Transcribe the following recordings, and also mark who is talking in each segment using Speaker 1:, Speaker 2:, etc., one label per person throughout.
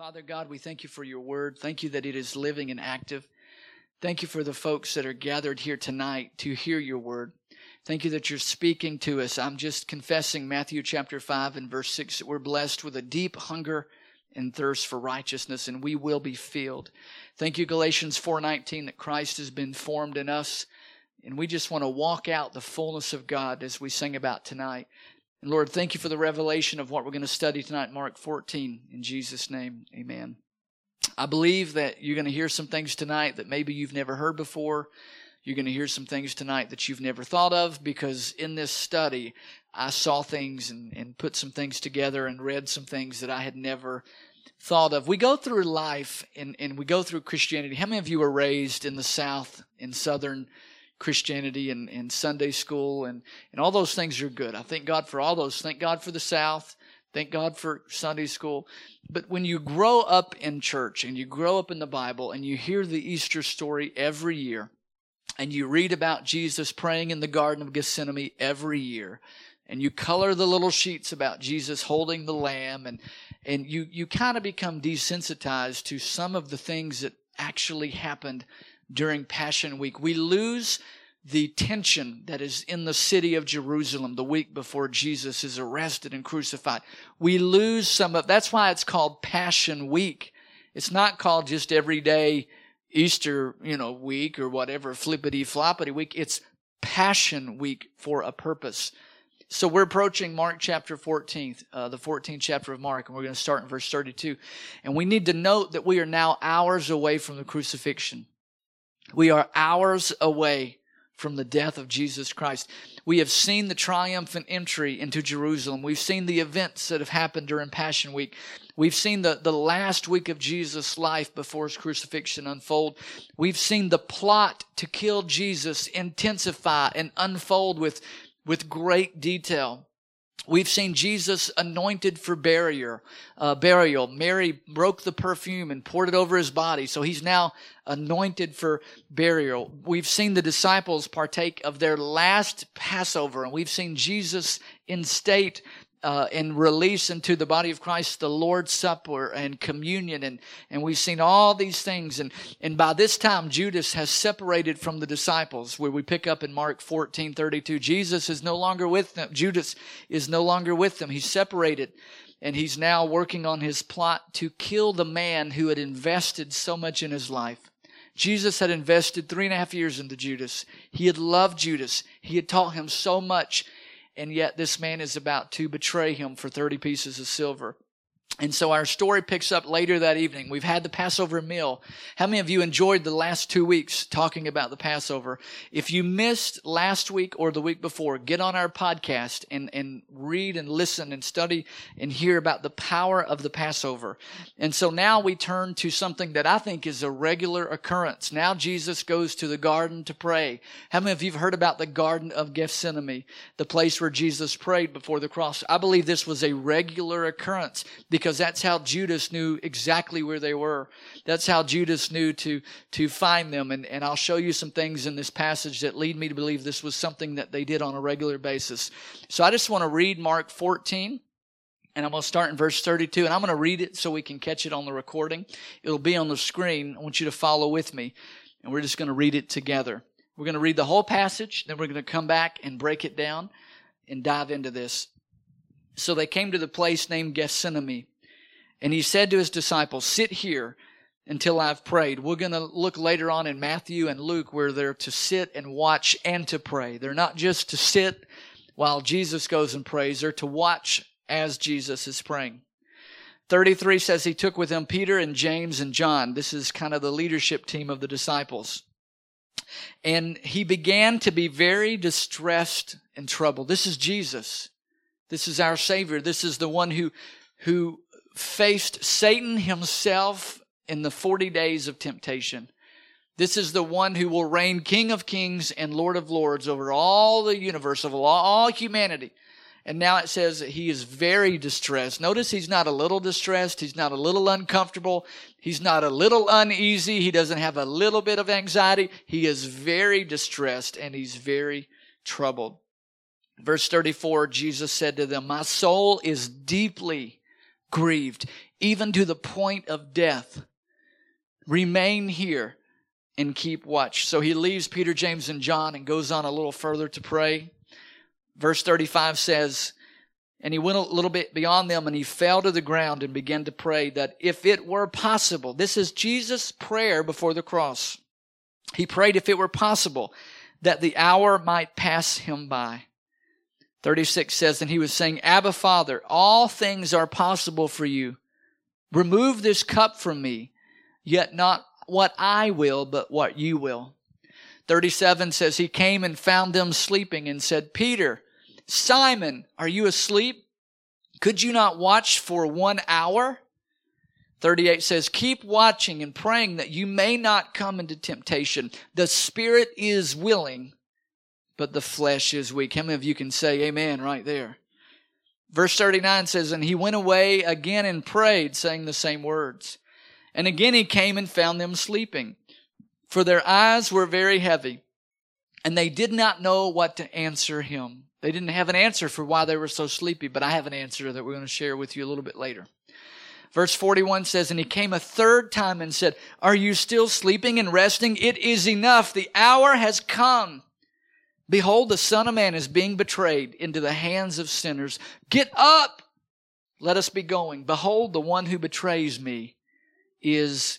Speaker 1: Father God, we thank you for your word. Thank you that it is living and active. Thank you for the folks that are gathered here tonight to hear your word. Thank you that you're speaking to us. I'm just confessing Matthew chapter 5 and verse 6 that we're blessed with a deep hunger and thirst for righteousness and we will be filled. Thank you Galatians 4:19 that Christ has been formed in us and we just want to walk out the fullness of God as we sing about tonight. And Lord, thank you for the revelation of what we're going to study tonight, Mark 14. In Jesus' name, amen. I believe that you're going to hear some things tonight that maybe you've never heard before. You're going to hear some things tonight that you've never thought of because in this study, I saw things and, and put some things together and read some things that I had never thought of. We go through life and, and we go through Christianity. How many of you were raised in the South, in Southern Christianity and, and Sunday school and, and all those things are good. I thank God for all those. Thank God for the South. Thank God for Sunday school. But when you grow up in church and you grow up in the Bible and you hear the Easter story every year and you read about Jesus praying in the Garden of Gethsemane every year and you color the little sheets about Jesus holding the lamb and, and you, you kind of become desensitized to some of the things that actually happened during Passion Week. We lose the tension that is in the city of Jerusalem the week before Jesus is arrested and crucified. We lose some of that's why it's called Passion Week. It's not called just everyday Easter, you know, week or whatever, flippity floppity week. It's Passion Week for a purpose. So we're approaching Mark chapter 14, uh, the 14th chapter of Mark, and we're going to start in verse 32. And we need to note that we are now hours away from the crucifixion. We are hours away from the death of Jesus Christ. We have seen the triumphant entry into Jerusalem. We've seen the events that have happened during Passion Week. We've seen the, the last week of Jesus' life before his crucifixion unfold. We've seen the plot to kill Jesus intensify and unfold with, with great detail. We've seen Jesus anointed for burial. Uh, burial. Mary broke the perfume and poured it over his body, so he's now anointed for burial. We've seen the disciples partake of their last Passover, and we've seen Jesus in state uh, and release into the body of Christ the Lord's Supper and communion. And, and we've seen all these things. And, and by this time, Judas has separated from the disciples, where we pick up in Mark 14 32. Jesus is no longer with them. Judas is no longer with them. He's separated. And he's now working on his plot to kill the man who had invested so much in his life. Jesus had invested three and a half years into Judas. He had loved Judas. He had taught him so much and yet this man is about to betray him for 30 pieces of silver. And so our story picks up later that evening. We've had the Passover meal. How many of you enjoyed the last two weeks talking about the Passover? If you missed last week or the week before, get on our podcast and, and read and listen and study and hear about the power of the Passover. And so now we turn to something that I think is a regular occurrence. Now Jesus goes to the garden to pray. How many of you have heard about the Garden of Gethsemane, the place where Jesus prayed before the cross? I believe this was a regular occurrence because that's how Judas knew exactly where they were. That's how Judas knew to, to find them. And, and I'll show you some things in this passage that lead me to believe this was something that they did on a regular basis. So I just want to read Mark 14. And I'm going to start in verse 32, and I'm going to read it so we can catch it on the recording. It'll be on the screen. I want you to follow with me, and we're just going to read it together. We're going to read the whole passage, then we're going to come back and break it down and dive into this. So they came to the place named Gethsemane. And he said to his disciples, Sit here until I've prayed. We're going to look later on in Matthew and Luke where they're to sit and watch and to pray. They're not just to sit while Jesus goes and prays, they're to watch as Jesus is praying. 33 says he took with him Peter and James and John. This is kind of the leadership team of the disciples. And he began to be very distressed and troubled. This is Jesus. This is our Savior. This is the one who, who faced Satan himself in the 40 days of temptation. This is the one who will reign King of kings and Lord of lords over all the universe, of all humanity. And now it says that he is very distressed. Notice he's not a little distressed. He's not a little uncomfortable. He's not a little uneasy. He doesn't have a little bit of anxiety. He is very distressed and he's very troubled. Verse 34, Jesus said to them, My soul is deeply grieved, even to the point of death. Remain here and keep watch. So he leaves Peter, James, and John and goes on a little further to pray. Verse 35 says, And he went a little bit beyond them and he fell to the ground and began to pray that if it were possible, this is Jesus' prayer before the cross. He prayed if it were possible that the hour might pass him by. 36 says, And he was saying, Abba, Father, all things are possible for you. Remove this cup from me, yet not what I will, but what you will. 37 says, He came and found them sleeping and said, Peter, Simon, are you asleep? Could you not watch for one hour? 38 says, Keep watching and praying that you may not come into temptation. The spirit is willing, but the flesh is weak. How many of you can say amen right there? Verse 39 says, And he went away again and prayed, saying the same words. And again he came and found them sleeping, for their eyes were very heavy, and they did not know what to answer him. They didn't have an answer for why they were so sleepy, but I have an answer that we're going to share with you a little bit later. Verse 41 says, And he came a third time and said, Are you still sleeping and resting? It is enough. The hour has come. Behold, the Son of Man is being betrayed into the hands of sinners. Get up! Let us be going. Behold, the one who betrays me is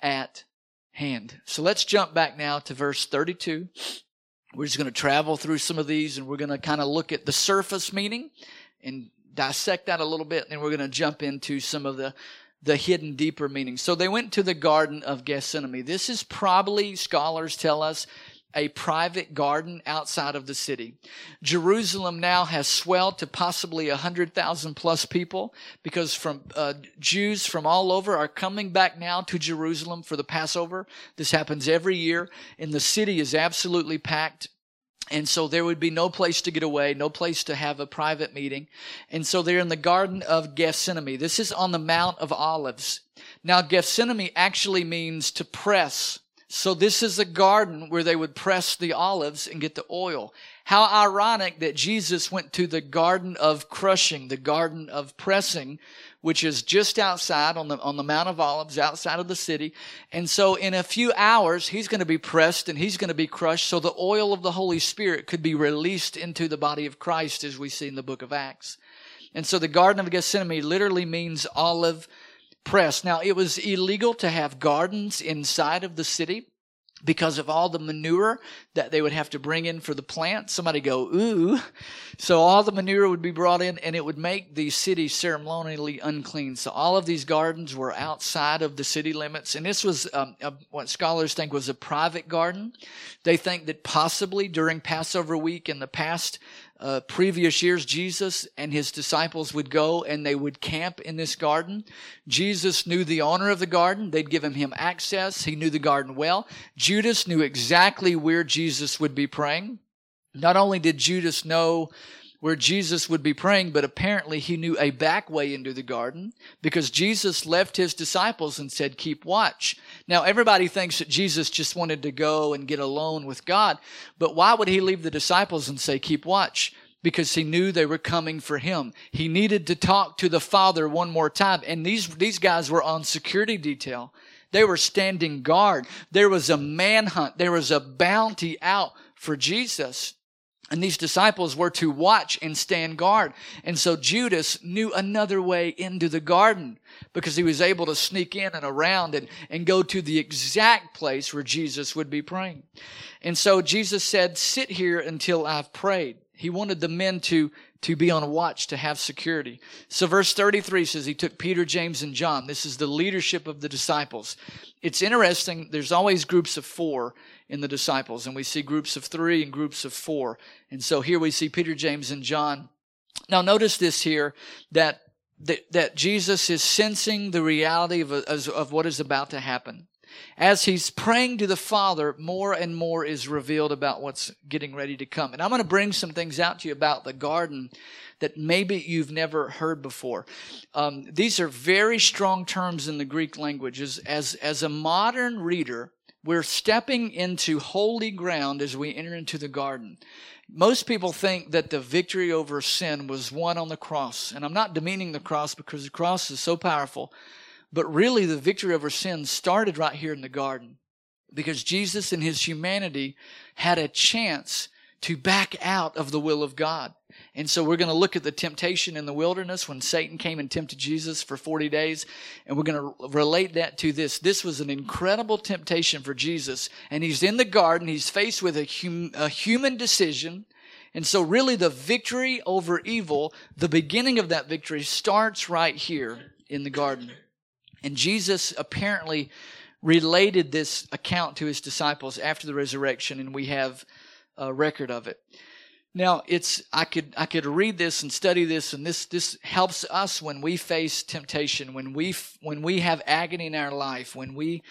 Speaker 1: at hand. So let's jump back now to verse 32. We're just going to travel through some of these and we're going to kind of look at the surface meaning and dissect that a little bit. And we're going to jump into some of the the hidden deeper meaning. So they went to the Garden of Gethsemane. This is probably, scholars tell us, a private garden outside of the city. Jerusalem now has swelled to possibly 100,000 plus people because from uh, Jews from all over are coming back now to Jerusalem for the Passover. This happens every year and the city is absolutely packed. And so there would be no place to get away, no place to have a private meeting. And so they're in the Garden of Gethsemane. This is on the Mount of Olives. Now, Gethsemane actually means to press so this is a garden where they would press the olives and get the oil. How ironic that Jesus went to the garden of crushing, the garden of pressing, which is just outside on the, on the Mount of Olives, outside of the city. And so in a few hours, he's going to be pressed and he's going to be crushed so the oil of the Holy Spirit could be released into the body of Christ as we see in the book of Acts. And so the Garden of Gethsemane literally means olive press. Now, it was illegal to have gardens inside of the city because of all the manure that they would have to bring in for the plants. Somebody go, ooh. So all the manure would be brought in and it would make the city ceremonially unclean. So all of these gardens were outside of the city limits. And this was um, a, what scholars think was a private garden. They think that possibly during Passover week in the past, uh, previous years, Jesus and his disciples would go and they would camp in this garden. Jesus knew the owner of the garden. They'd given him access. He knew the garden well. Judas knew exactly where Jesus would be praying. Not only did Judas know where Jesus would be praying, but apparently he knew a back way into the garden because Jesus left his disciples and said, keep watch. Now everybody thinks that Jesus just wanted to go and get alone with God, but why would he leave the disciples and say, keep watch? Because he knew they were coming for him. He needed to talk to the Father one more time. And these, these guys were on security detail. They were standing guard. There was a manhunt. There was a bounty out for Jesus. And these disciples were to watch and stand guard. And so Judas knew another way into the garden because he was able to sneak in and around and, and go to the exact place where Jesus would be praying. And so Jesus said, sit here until I've prayed. He wanted the men to, to be on watch, to have security. So verse 33 says he took Peter, James, and John. This is the leadership of the disciples. It's interesting. There's always groups of four in the disciples, and we see groups of three and groups of four. And so here we see Peter, James, and John. Now notice this here that that, that Jesus is sensing the reality of, of what is about to happen. As he's praying to the Father, more and more is revealed about what's getting ready to come. And I'm going to bring some things out to you about the garden that maybe you've never heard before. Um, these are very strong terms in the Greek language. As, as, as a modern reader, we're stepping into holy ground as we enter into the garden. Most people think that the victory over sin was won on the cross. And I'm not demeaning the cross because the cross is so powerful. But really, the victory over sin started right here in the garden because Jesus in his humanity had a chance to back out of the will of God. And so we're going to look at the temptation in the wilderness when Satan came and tempted Jesus for 40 days. And we're going to relate that to this. This was an incredible temptation for Jesus. And he's in the garden. He's faced with a, hum, a human decision. And so really the victory over evil, the beginning of that victory starts right here in the garden. And Jesus apparently related this account to his disciples after the resurrection, and we have a record of it. Now, it's I could I could read this and study this, and this this helps us when we face temptation, when we when we have agony in our life, when we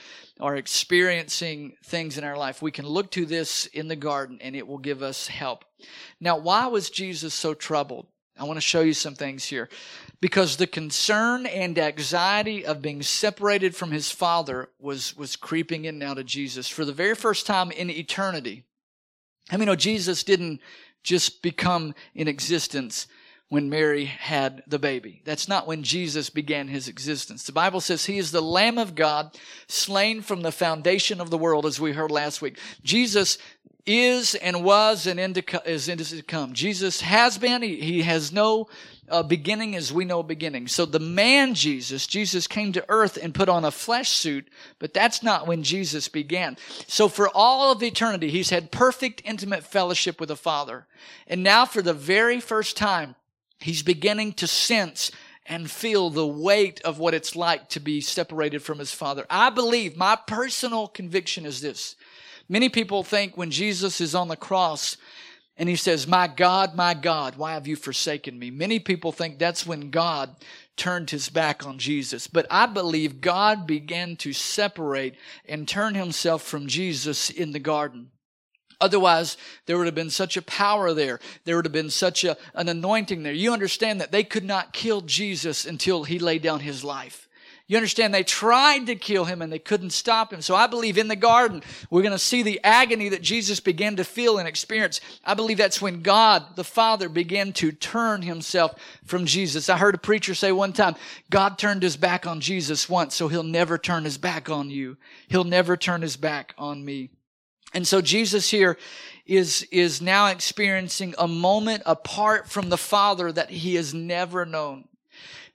Speaker 1: are experiencing things in our life. We can look to this in the garden, and it will give us help. Now, why was Jesus so troubled? I want to show you some things here. Because the concern and anxiety of being separated from his father was, was creeping in now to Jesus for the very first time in eternity. I mean, know Jesus didn't just become in existence when Mary had the baby. That's not when Jesus began his existence. The Bible says he is the Lamb of God slain from the foundation of the world, as we heard last week. Jesus is and was and is to come. Jesus has been. He, he has no uh, beginning as we know beginning. So the man Jesus, Jesus came to earth and put on a flesh suit, but that's not when Jesus began. So for all of eternity, he's had perfect intimate fellowship with the Father. And now for the very first time, he's beginning to sense and feel the weight of what it's like to be separated from his Father. I believe, my personal conviction is this. Many people think when Jesus is on the cross, and he says, My God, my God, why have you forsaken me? Many people think that's when God turned his back on Jesus. But I believe God began to separate and turn himself from Jesus in the garden. Otherwise, there would have been such a power there. There would have been such a, an anointing there. You understand that they could not kill Jesus until he laid down his life. You understand they tried to kill him and they couldn't stop him. So I believe in the garden, we're going to see the agony that Jesus began to feel and experience. I believe that's when God, the Father, began to turn himself from Jesus. I heard a preacher say one time, God turned his back on Jesus once, so he'll never turn his back on you. He'll never turn his back on me. And so Jesus here is, is now experiencing a moment apart from the Father that he has never known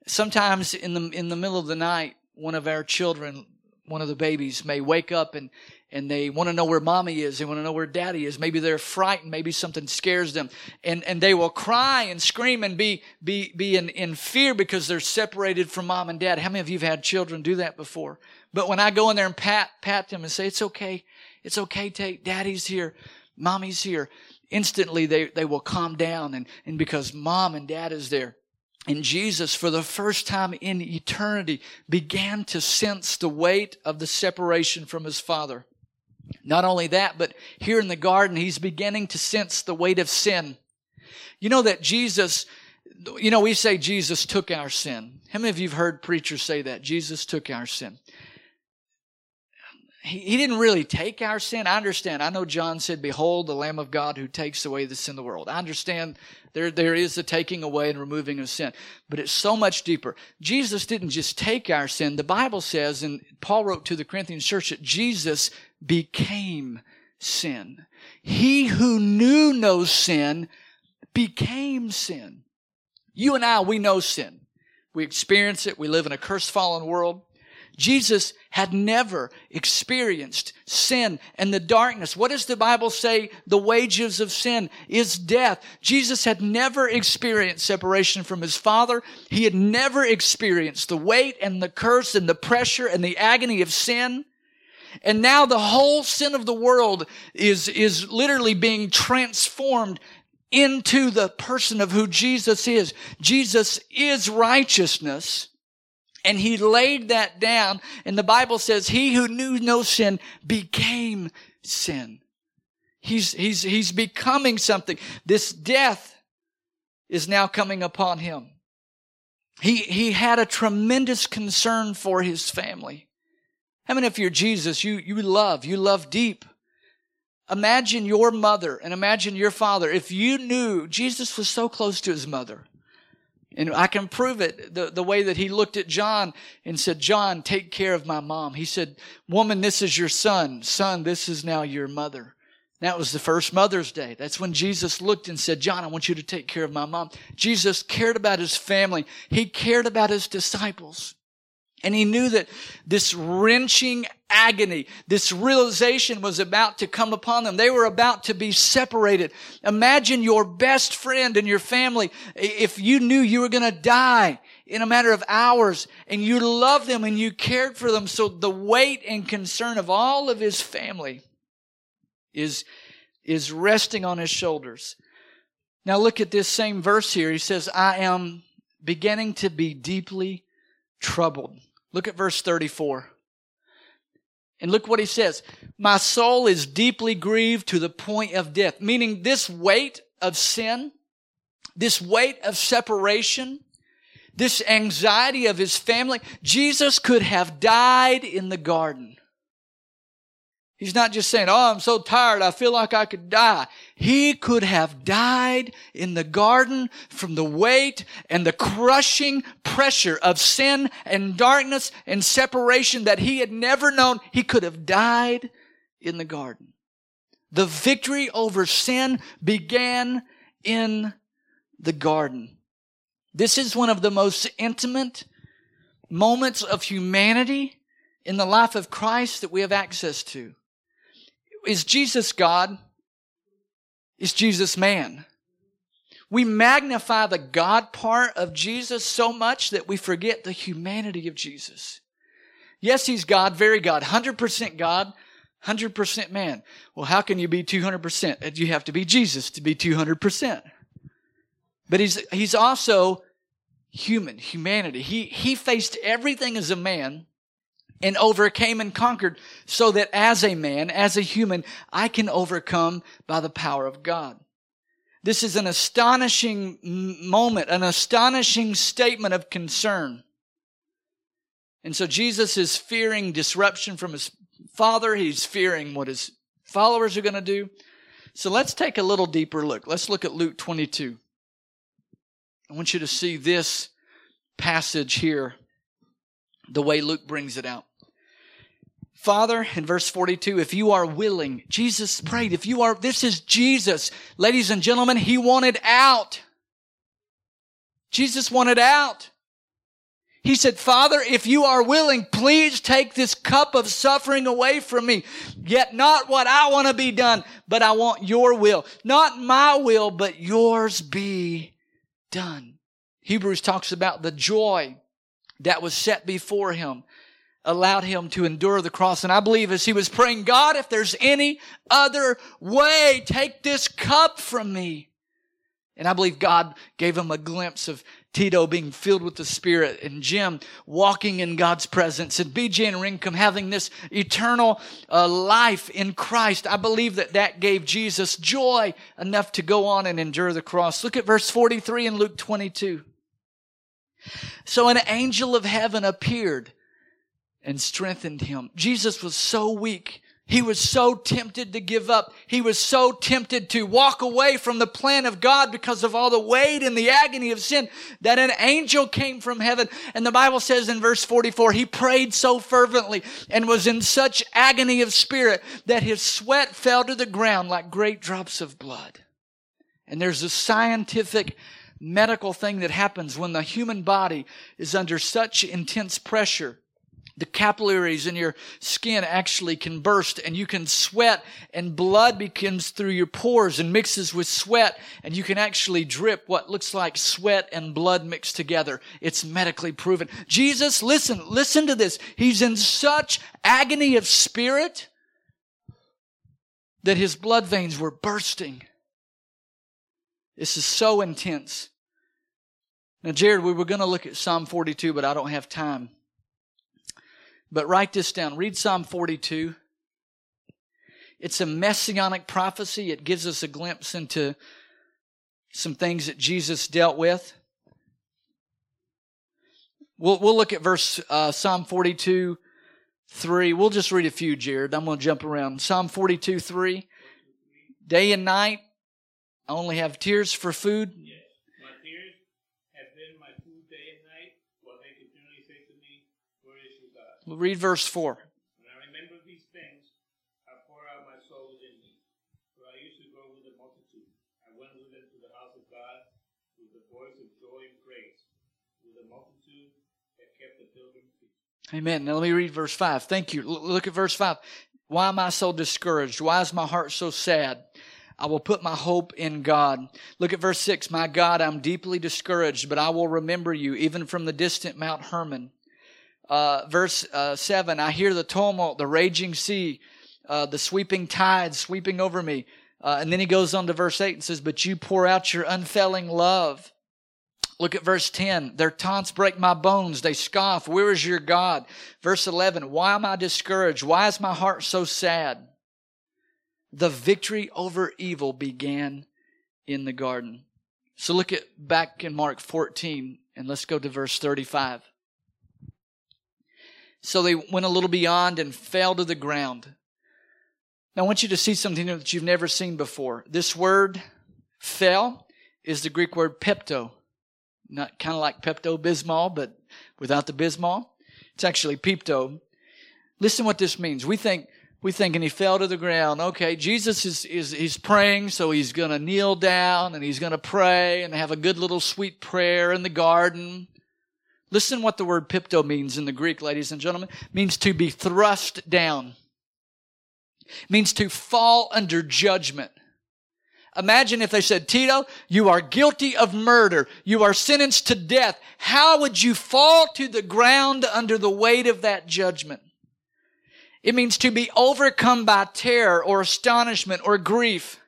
Speaker 1: sometimes in the in the middle of the night, one of our children, one of the babies, may wake up and and they want to know where mommy is. They want to know where daddy is. Maybe they're frightened. Maybe something scares them. And, and they will cry and scream and be, be, be in, in fear because they're separated from mom and dad. How many of you have had children do that before? But when I go in there and pat, pat them and say, it's okay. It's okay, Tate. Daddy's here. Mommy's here. Instantly they, they will calm down and, and because mom and dad is there. And Jesus, for the first time in eternity, began to sense the weight of the separation from his Father. Not only that, but here in the garden, he's beginning to sense the weight of sin. You know that Jesus, you know, we say Jesus took our sin. How many of you have heard preachers say that? Jesus took our sin he, he didn't really take our sin. I understand. I know John said, Behold, the Lamb of God who takes away the sin of the world. I understand there, there is a taking away and removing of sin, but it's so much deeper. Jesus didn't just take our sin. The Bible says, and Paul wrote to the Corinthian church that Jesus became sin. He who knew no sin became sin. You and I, we know sin. We experience it. We live in a curse fallen world. Jesus had never experienced sin and the darkness. What does the Bible say? The wages of sin is death. Jesus had never experienced separation from his Father. He had never experienced the weight and the curse and the pressure and the agony of sin. And now the whole sin of the world is, is literally being transformed into the person of who Jesus is. Jesus is righteousness. And he laid that down. And the Bible says, he who knew no sin became sin. He's, he's, he's becoming something. This death is now coming upon him. He, he had a tremendous concern for his family. I mean, if you're Jesus, you, you love, you love deep. Imagine your mother and imagine your father. If you knew Jesus was so close to his mother, and I can prove it the, the way that he looked at John and said, John, take care of my mom. He said, Woman, this is your son. Son, this is now your mother. That was the first Mother's Day. That's when Jesus looked and said, John, I want you to take care of my mom. Jesus cared about his family. He cared about his disciples. And he knew that this wrenching agony, this realization was about to come upon them. They were about to be separated. Imagine your best friend and your family. If you knew you were going to die in a matter of hours and you loved them and you cared for them. So the weight and concern of all of his family is, is resting on his shoulders. Now look at this same verse here. He says, I am beginning to be deeply troubled. Look at verse 34. And look what he says. My soul is deeply grieved to the point of death. Meaning this weight of sin, this weight of separation, this anxiety of his family. Jesus could have died in the garden. He's not just saying, Oh, I'm so tired. I feel like I could die. He could have died in the garden from the weight and the crushing pressure of sin and darkness and separation that he had never known. He could have died in the garden. The victory over sin began in the garden. This is one of the most intimate moments of humanity in the life of Christ that we have access to. Is Jesus God? Is Jesus man? We magnify the God part of Jesus so much that we forget the humanity of Jesus. Yes, he's God, very God, 100% God, 100% man. Well, how can you be 200%? You have to be Jesus to be 200%. But he's, he's also human, humanity. He, he faced everything as a man and overcame and conquered so that as a man, as a human, I can overcome by the power of God. This is an astonishing moment, an astonishing statement of concern. And so Jesus is fearing disruption from his father. He's fearing what his followers are going to do. So let's take a little deeper look. Let's look at Luke 22. I want you to see this passage here, the way Luke brings it out. Father, in verse 42, if you are willing, Jesus prayed, if you are, this is Jesus. Ladies and gentlemen, he wanted out. Jesus wanted out. He said, Father, if you are willing, please take this cup of suffering away from me. Yet not what I want to be done, but I want your will. Not my will, but yours be done. Hebrews talks about the joy that was set before him allowed him to endure the cross. And I believe as he was praying, God, if there's any other way, take this cup from me. And I believe God gave him a glimpse of Tito being filled with the Spirit and Jim walking in God's presence and BJ and Rincom having this eternal uh, life in Christ. I believe that that gave Jesus joy enough to go on and endure the cross. Look at verse 43 in Luke 22. So an angel of heaven appeared and strengthened him. Jesus was so weak. He was so tempted to give up. He was so tempted to walk away from the plan of God because of all the weight and the agony of sin that an angel came from heaven. And the Bible says in verse 44, he prayed so fervently and was in such agony of spirit that his sweat fell to the ground like great drops of blood. And there's a scientific medical thing that happens when the human body is under such intense pressure the capillaries in your skin actually can burst and you can sweat and blood begins through your pores and mixes with sweat and you can actually drip what looks like sweat and blood mixed together. It's medically proven. Jesus, listen, listen to this. He's in such agony of spirit that his blood veins were bursting. This is so intense. Now, Jared, we were going to look at Psalm 42, but I don't have time. But write this down. Read Psalm 42. It's a messianic prophecy. It gives us a glimpse into some things that Jesus dealt with. We'll, we'll look at verse uh, Psalm 42, 3. We'll just read a few, Jared. I'm going to jump around. Psalm 42, 3. Day and night, I only have tears for food.
Speaker 2: Yes. My tears have been my food day and night, while they continually say to me, Where is your God?
Speaker 1: We'll read verse 4.
Speaker 2: When I remember these things, I pour out my soul within me. For I used to go with the multitude. I went with them to the house of God with the voice of joy and praise, with a multitude that kept the pilgrim feast.
Speaker 1: Amen. Now let me read verse 5. Thank you. L- look at verse 5. Why am I so discouraged? Why is my heart so sad? I will put my hope in God. Look at verse 6. My God, I'm deeply discouraged, but I will remember you, even from the distant Mount Hermon. Uh, verse uh, 7. I hear the tumult, the raging sea, uh, the sweeping tides sweeping over me. Uh, and then he goes on to verse 8 and says, But you pour out your unfailing love. Look at verse 10. Their taunts break my bones. They scoff. Where is your God? Verse 11. Why am I discouraged? Why is my heart so sad? The victory over evil began in the garden. So look at back in Mark 14 and let's go to verse 35. So they went a little beyond and fell to the ground. Now I want you to see something that you've never seen before. This word fell is the Greek word pepto not kind of like Pepto Bismol, but without the Bismol. It's actually Pepto. Listen what this means. We think we think, and he fell to the ground. Okay, Jesus is is he's praying, so he's going to kneel down and he's going to pray and have a good little sweet prayer in the garden. Listen what the word pipto means in the Greek, ladies and gentlemen. It means to be thrust down. It means to fall under judgment. Imagine if they said, Tito, you are guilty of murder. You are sentenced to death. How would you fall to the ground under the weight of that judgment? It means to be overcome by terror or astonishment or grief.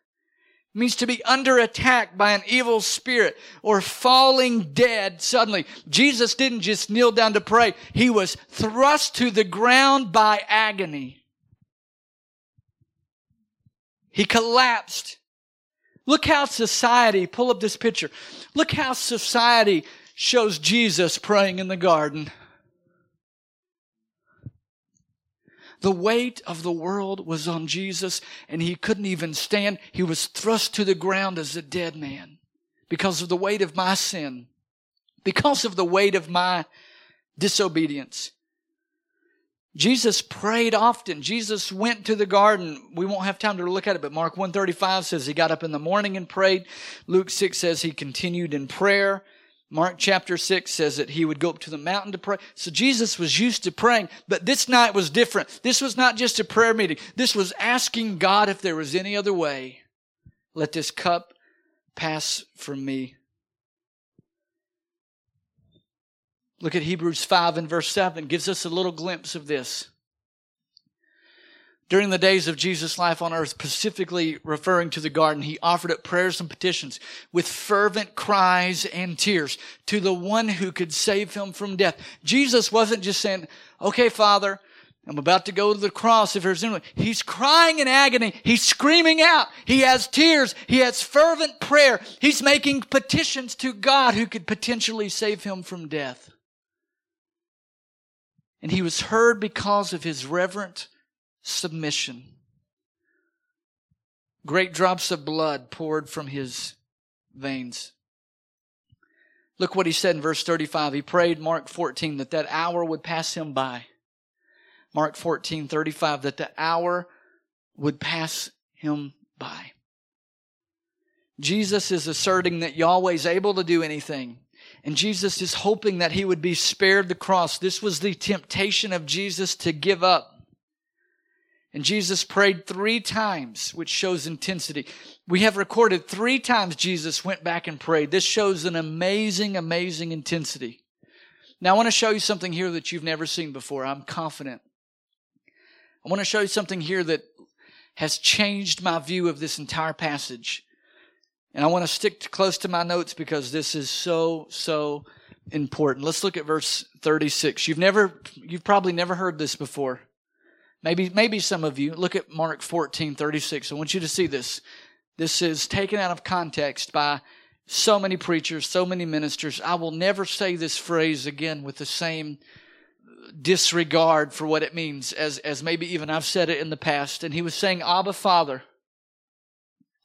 Speaker 1: It means to be under attack by an evil spirit or falling dead suddenly. Jesus didn't just kneel down to pray. He was thrust to the ground by agony. He collapsed. Look how society, pull up this picture. Look how society shows Jesus praying in the garden. The weight of the world was on Jesus and he couldn't even stand. He was thrust to the ground as a dead man because of the weight of my sin, because of the weight of my disobedience. Jesus prayed often. Jesus went to the garden. We won't have time to look at it, but Mark 135 says he got up in the morning and prayed. Luke 6 says he continued in prayer. Mark chapter 6 says that he would go up to the mountain to pray. So Jesus was used to praying, but this night was different. This was not just a prayer meeting. This was asking God if there was any other way. Let this cup pass from me. Look at Hebrews 5 and verse 7, gives us a little glimpse of this. During the days of Jesus' life on earth, specifically referring to the garden, he offered up prayers and petitions with fervent cries and tears to the one who could save him from death. Jesus wasn't just saying, okay, Father, I'm about to go to the cross if there's anyone. He's crying in agony. He's screaming out. He has tears. He has fervent prayer. He's making petitions to God who could potentially save him from death. And he was heard because of his reverent submission. Great drops of blood poured from his veins. Look what he said in verse 35. He prayed, Mark 14, that that hour would pass him by. Mark 14, 35, that the hour would pass him by. Jesus is asserting that Yahweh is able to do anything. And Jesus is hoping that he would be spared the cross. This was the temptation of Jesus to give up. And Jesus prayed three times, which shows intensity. We have recorded three times Jesus went back and prayed. This shows an amazing, amazing intensity. Now I want to show you something here that you've never seen before. I'm confident. I want to show you something here that has changed my view of this entire passage. And I want to stick close to my notes because this is so, so important. Let's look at verse 36. You've never, you've probably never heard this before. Maybe, maybe some of you. Look at Mark 14, 36. I want you to see this. This is taken out of context by so many preachers, so many ministers. I will never say this phrase again with the same disregard for what it means as, as maybe even I've said it in the past. And he was saying, Abba Father.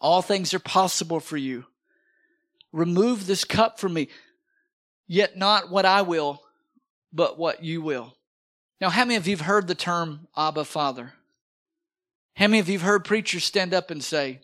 Speaker 1: All things are possible for you. Remove this cup from me, yet not what I will, but what you will. Now, how many of you have heard the term Abba Father? How many of you have heard preachers stand up and say,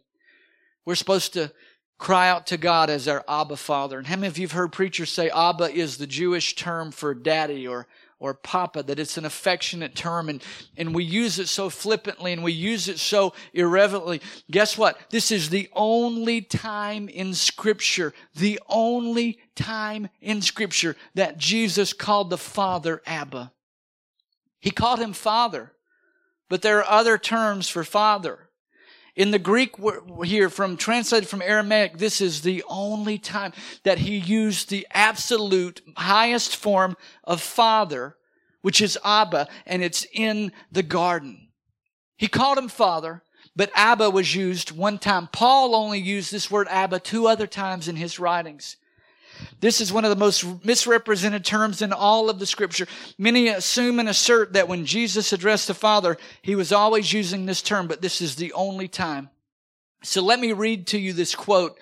Speaker 1: we're supposed to cry out to God as our Abba Father? And how many of you have heard preachers say Abba is the Jewish term for daddy or or papa, that it's an affectionate term and, and we use it so flippantly and we use it so irreverently. Guess what? This is the only time in scripture, the only time in scripture that Jesus called the Father Abba. He called him Father, but there are other terms for Father. In the Greek here, from translated from Aramaic, this is the only time that he used the absolute highest form of father, which is Abba, and it's in the garden. He called him father, but Abba was used one time. Paul only used this word Abba two other times in his writings. This is one of the most misrepresented terms in all of the scripture. Many assume and assert that when Jesus addressed the Father, he was always using this term, but this is the only time. So let me read to you this quote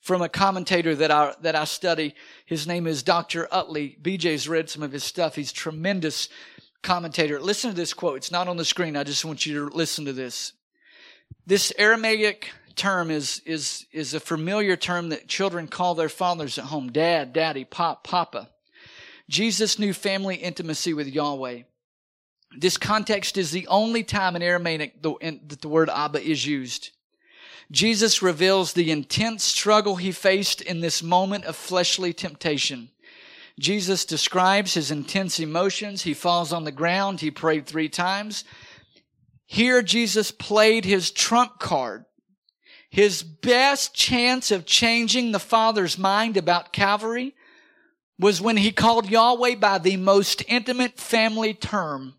Speaker 1: from a commentator that I, that I study. His name is Dr. Utley. BJ's read some of his stuff. He's tremendous commentator. Listen to this quote. It's not on the screen. I just want you to listen to this. This Aramaic term is, is, is a familiar term that children call their fathers at home. Dad, daddy, pop, papa. Jesus knew family intimacy with Yahweh. This context is the only time in Aramaic that the word Abba is used. Jesus reveals the intense struggle he faced in this moment of fleshly temptation. Jesus describes his intense emotions. He falls on the ground. He prayed three times. Here, Jesus played his trump card his best chance of changing the Father's mind about Calvary was when he called Yahweh by the most intimate family term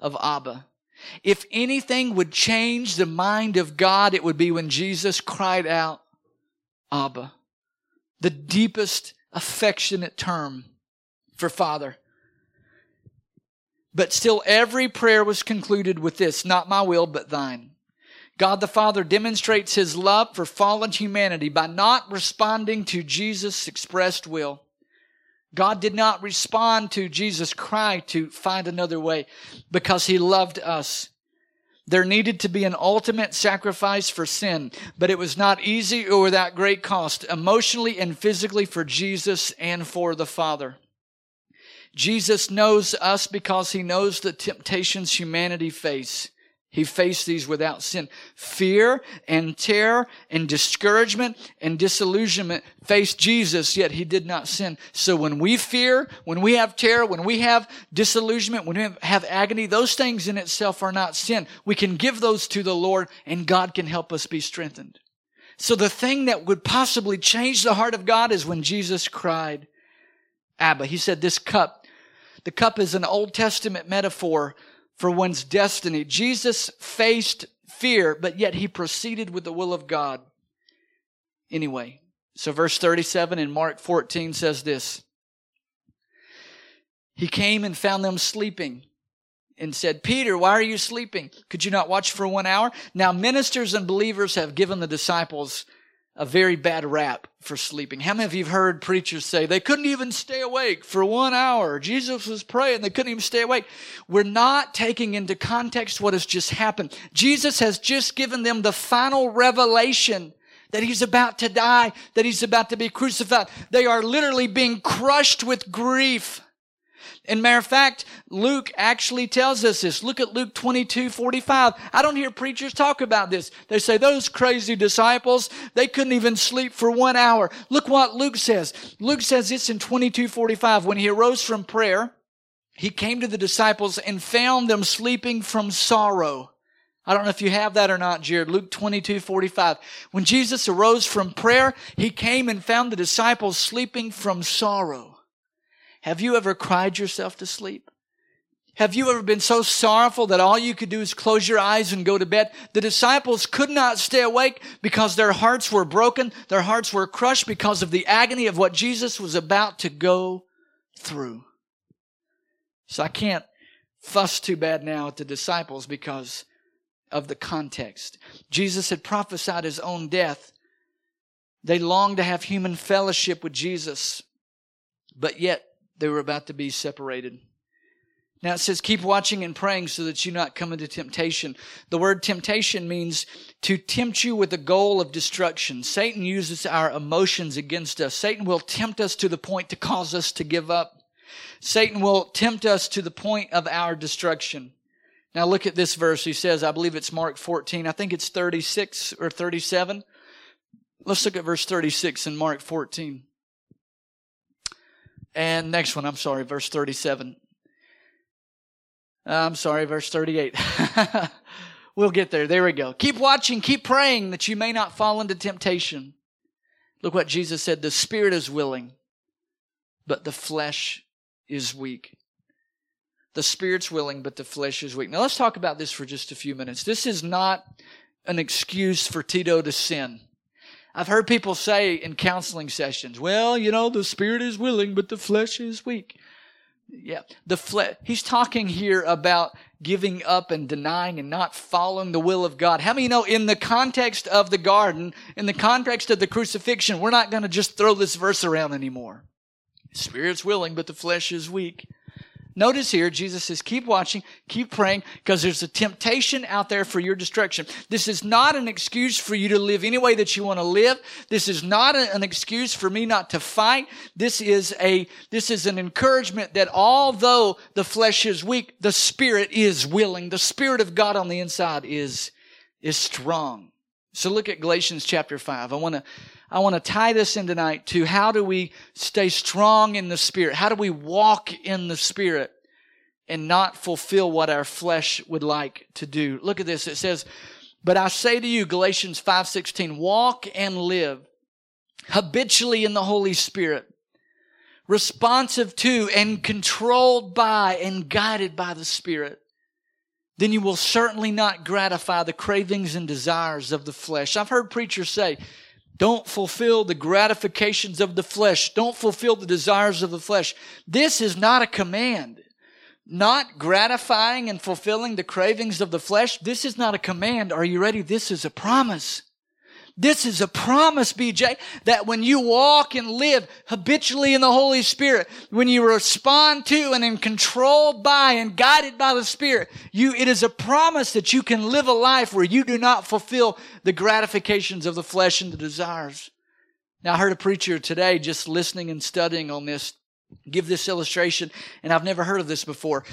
Speaker 1: of Abba. If anything would change the mind of God, it would be when Jesus cried out, Abba. The deepest affectionate term for Father. But still, every prayer was concluded with this, not my will, but thine. God the Father demonstrates his love for fallen humanity by not responding to Jesus' expressed will. God did not respond to Jesus' cry to find another way because he loved us. There needed to be an ultimate sacrifice for sin, but it was not easy or without great cost, emotionally and physically for Jesus and for the Father. Jesus knows us because he knows the temptations humanity face. He faced these without sin. Fear and terror and discouragement and disillusionment faced Jesus, yet he did not sin. So when we fear, when we have terror, when we have disillusionment, when we have agony, those things in itself are not sin. We can give those to the Lord and God can help us be strengthened. So the thing that would possibly change the heart of God is when Jesus cried, Abba. He said, this cup, the cup is an Old Testament metaphor for one's destiny. Jesus faced fear, but yet he proceeded with the will of God anyway. So, verse 37 in Mark 14 says this He came and found them sleeping and said, Peter, why are you sleeping? Could you not watch for one hour? Now, ministers and believers have given the disciples a very bad rap for sleeping. How many of you have heard preachers say they couldn't even stay awake for one hour? Jesus was praying, they couldn't even stay awake. We're not taking into context what has just happened. Jesus has just given them the final revelation that he's about to die, that he's about to be crucified. They are literally being crushed with grief. And matter of fact, Luke actually tells us this. Look at Luke 22, 45. I don't hear preachers talk about this. They say those crazy disciples, they couldn't even sleep for one hour. Look what Luke says. Luke says this in 22, 45. When he arose from prayer, he came to the disciples and found them sleeping from sorrow. I don't know if you have that or not, Jared. Luke 22, 45. When Jesus arose from prayer, he came and found the disciples sleeping from sorrow. Have you ever cried yourself to sleep? Have you ever been so sorrowful that all you could do is close your eyes and go to bed? The disciples could not stay awake because their hearts were broken. Their hearts were crushed because of the agony of what Jesus was about to go through. So I can't fuss too bad now at the disciples because of the context. Jesus had prophesied his own death. They longed to have human fellowship with Jesus, but yet they were about to be separated. Now it says, keep watching and praying so that you not come into temptation. The word temptation means to tempt you with the goal of destruction. Satan uses our emotions against us. Satan will tempt us to the point to cause us to give up. Satan will tempt us to the point of our destruction. Now look at this verse. He says, I believe it's Mark 14. I think it's 36 or 37. Let's look at verse 36 in Mark 14. And next one, I'm sorry, verse 37. I'm sorry, verse 38. we'll get there. There we go. Keep watching, keep praying that you may not fall into temptation. Look what Jesus said the spirit is willing, but the flesh is weak. The spirit's willing, but the flesh is weak. Now let's talk about this for just a few minutes. This is not an excuse for Tito to sin. I've heard people say in counseling sessions, well, you know, the spirit is willing, but the flesh is weak. Yeah, the flesh. He's talking here about giving up and denying and not following the will of God. How many know in the context of the garden, in the context of the crucifixion, we're not going to just throw this verse around anymore. Spirit's willing, but the flesh is weak. Notice here, Jesus says, keep watching, keep praying, because there's a temptation out there for your destruction. This is not an excuse for you to live any way that you want to live. This is not an excuse for me not to fight. This is a, this is an encouragement that although the flesh is weak, the spirit is willing. The spirit of God on the inside is, is strong. So look at Galatians chapter 5. I want to I want to tie this in tonight to how do we stay strong in the Spirit? How do we walk in the Spirit and not fulfill what our flesh would like to do? Look at this. It says, but I say to you, Galatians 5:16, walk and live habitually in the Holy Spirit, responsive to and controlled by and guided by the Spirit. Then you will certainly not gratify the cravings and desires of the flesh. I've heard preachers say, don't fulfill the gratifications of the flesh. Don't fulfill the desires of the flesh. This is not a command. Not gratifying and fulfilling the cravings of the flesh. This is not a command. Are you ready? This is a promise. This is a promise, BJ, that when you walk and live habitually in the Holy Spirit, when you respond to and in controlled by and guided by the Spirit, you, it is a promise that you can live a life where you do not fulfill the gratifications of the flesh and the desires. Now, I heard a preacher today just listening and studying on this give this illustration, and I've never heard of this before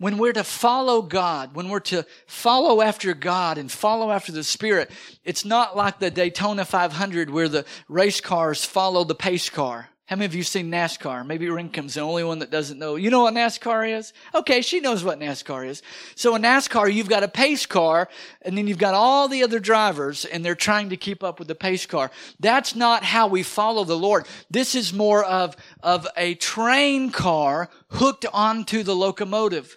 Speaker 1: when we're to follow God, when we're to follow after God and follow after the Spirit, it's not like the Daytona 500 where the race cars follow the pace car. How many of you seen NASCAR? Maybe Rinkum's the only one that doesn't know. You know what NASCAR is? Okay, she knows what NASCAR is. So in NASCAR, you've got a pace car, and then you've got all the other drivers, and they're trying to keep up with the pace car. That's not how we follow the Lord. This is more of, of a train car hooked onto the locomotive.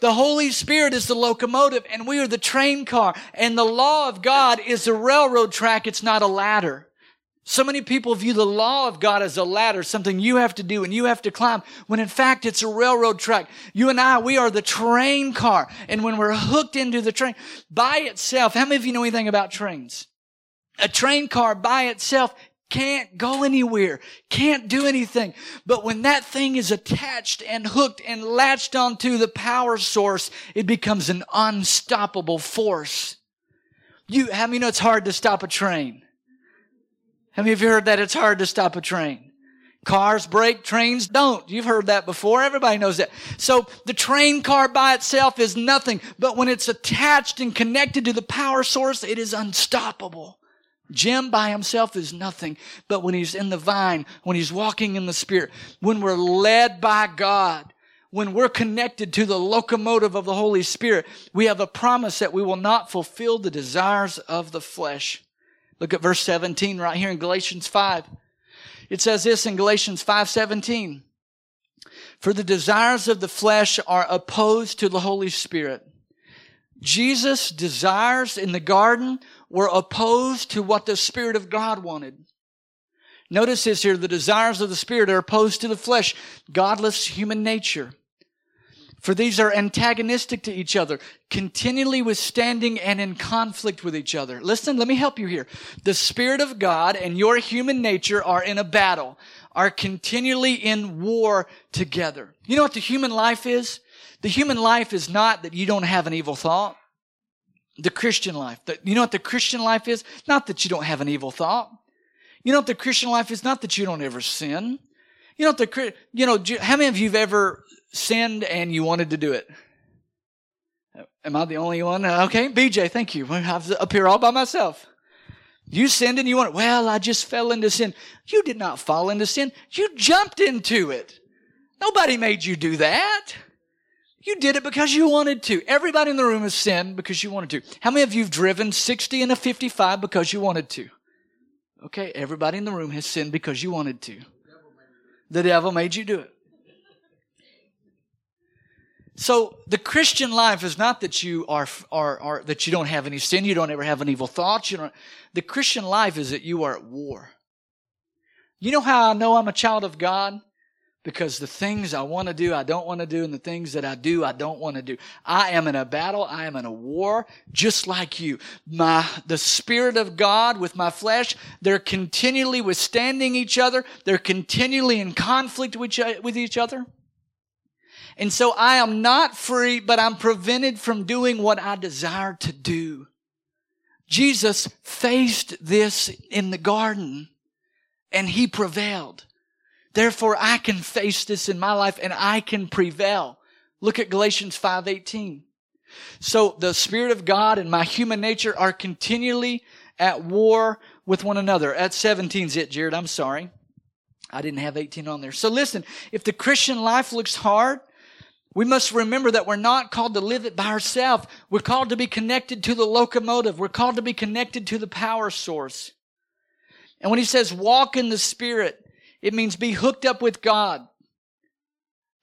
Speaker 1: The Holy Spirit is the locomotive and we are the train car. And the law of God is a railroad track. It's not a ladder. So many people view the law of God as a ladder, something you have to do and you have to climb, when in fact it's a railroad track. You and I, we are the train car. And when we're hooked into the train by itself, how many of you know anything about trains? A train car by itself can't go anywhere, can't do anything. But when that thing is attached and hooked and latched onto the power source, it becomes an unstoppable force. You, how many know it's hard to stop a train? How many of you heard that it's hard to stop a train? Cars break, trains don't. You've heard that before. Everybody knows that. So the train car by itself is nothing, but when it's attached and connected to the power source, it is unstoppable. Jim by himself is nothing, but when he's in the vine, when he's walking in the Spirit, when we're led by God, when we're connected to the locomotive of the Holy Spirit, we have a promise that we will not fulfill the desires of the flesh. Look at verse 17 right here in Galatians 5. It says this in Galatians 5:17. For the desires of the flesh are opposed to the Holy Spirit. Jesus' desires in the garden were opposed to what the Spirit of God wanted. Notice this here, the desires of the Spirit are opposed to the flesh, godless human nature. For these are antagonistic to each other, continually withstanding and in conflict with each other. Listen, let me help you here. The Spirit of God and your human nature are in a battle, are continually in war together. You know what the human life is? The human life is not that you don't have an evil thought. The Christian life. The, you know what the Christian life is? Not that you don't have an evil thought. You know what the Christian life is? Not that you don't ever sin. You know what the, you know, how many of you have ever sinned and you wanted to do it? Am I the only one? Okay, BJ, thank you. I'm up here all by myself. You sinned and you went, well, I just fell into sin. You did not fall into sin. You jumped into it. Nobody made you do that. You did it because you wanted to. Everybody in the room has sinned because you wanted to. How many of you have driven 60 and a 55 because you wanted to? Okay, everybody in the room has sinned because you wanted to. The devil made you do it. So the Christian life is not that you are, are, are that you don't have any sin, you don't ever have an evil thoughts. You don't. The Christian life is that you are at war. You know how I know I'm a child of God? Because the things I want to do, I don't want to do, and the things that I do, I don't want to do. I am in a battle. I am in a war, just like you. My, the Spirit of God with my flesh, they're continually withstanding each other. They're continually in conflict with, with each other. And so I am not free, but I'm prevented from doing what I desire to do. Jesus faced this in the garden and he prevailed. Therefore, I can face this in my life and I can prevail. Look at Galatians 5:18. So the Spirit of God and my human nature are continually at war with one another. At 17's it, Jared. I'm sorry. I didn't have 18 on there. So listen, if the Christian life looks hard, we must remember that we're not called to live it by ourselves. We're called to be connected to the locomotive. We're called to be connected to the power source. And when he says walk in the Spirit, it means be hooked up with God.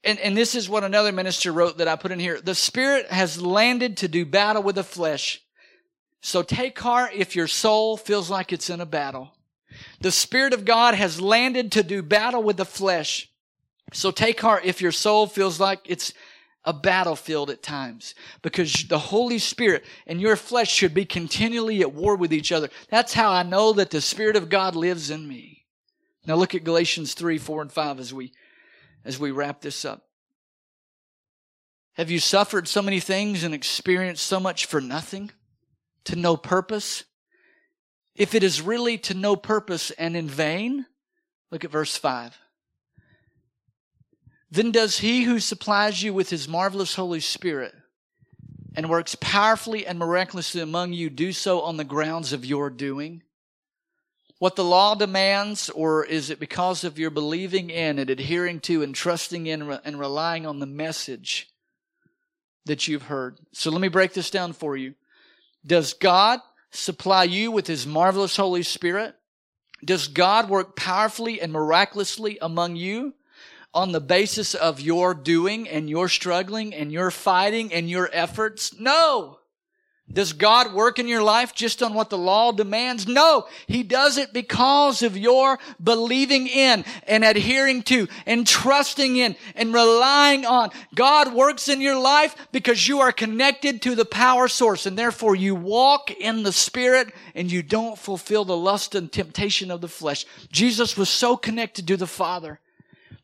Speaker 1: And, and this is what another minister wrote that I put in here. The Spirit has landed to do battle with the flesh. So take heart if your soul feels like it's in a battle. The Spirit of God has landed to do battle with the flesh. So take heart if your soul feels like it's a battlefield at times because the Holy Spirit and your flesh should be continually at war with each other. That's how I know that the Spirit of God lives in me. Now look at Galatians 3, 4, and 5 as we, as we wrap this up. Have you suffered so many things and experienced so much for nothing? To no purpose? If it is really to no purpose and in vain, look at verse 5. Then does he who supplies you with his marvelous Holy Spirit and works powerfully and miraculously among you do so on the grounds of your doing? What the law demands, or is it because of your believing in and adhering to and trusting in and relying on the message that you've heard? So let me break this down for you. Does God supply you with His marvelous Holy Spirit? Does God work powerfully and miraculously among you on the basis of your doing and your struggling and your fighting and your efforts? No. Does God work in your life just on what the law demands? No. He does it because of your believing in and adhering to and trusting in and relying on. God works in your life because you are connected to the power source and therefore you walk in the Spirit and you don't fulfill the lust and temptation of the flesh. Jesus was so connected to the Father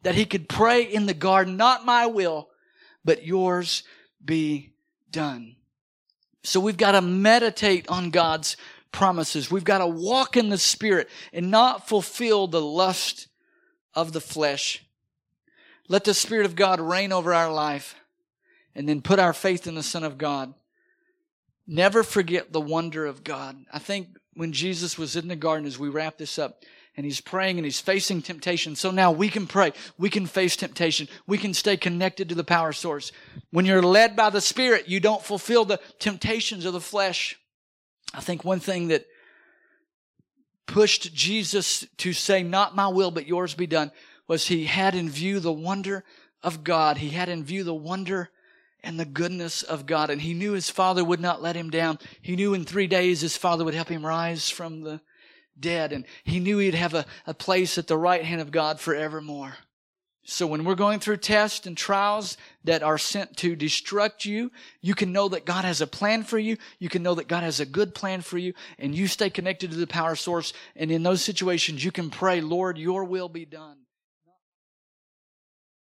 Speaker 1: that he could pray in the garden, not my will, but yours be done. So we've got to meditate on God's promises. We've got to walk in the Spirit and not fulfill the lust of the flesh. Let the Spirit of God reign over our life and then put our faith in the Son of God. Never forget the wonder of God. I think when Jesus was in the garden, as we wrap this up, and he's praying and he's facing temptation. So now we can pray. We can face temptation. We can stay connected to the power source. When you're led by the Spirit, you don't fulfill the temptations of the flesh. I think one thing that pushed Jesus to say, not my will, but yours be done, was he had in view the wonder of God. He had in view the wonder and the goodness of God. And he knew his father would not let him down. He knew in three days his father would help him rise from the dead, and he knew he'd have a, a place at the right hand of God forevermore. So when we're going through tests and trials that are sent to destruct you, you can know that God has a plan for you. You can know that God has a good plan for you and you stay connected to the power source. And in those situations, you can pray, Lord, your will be done.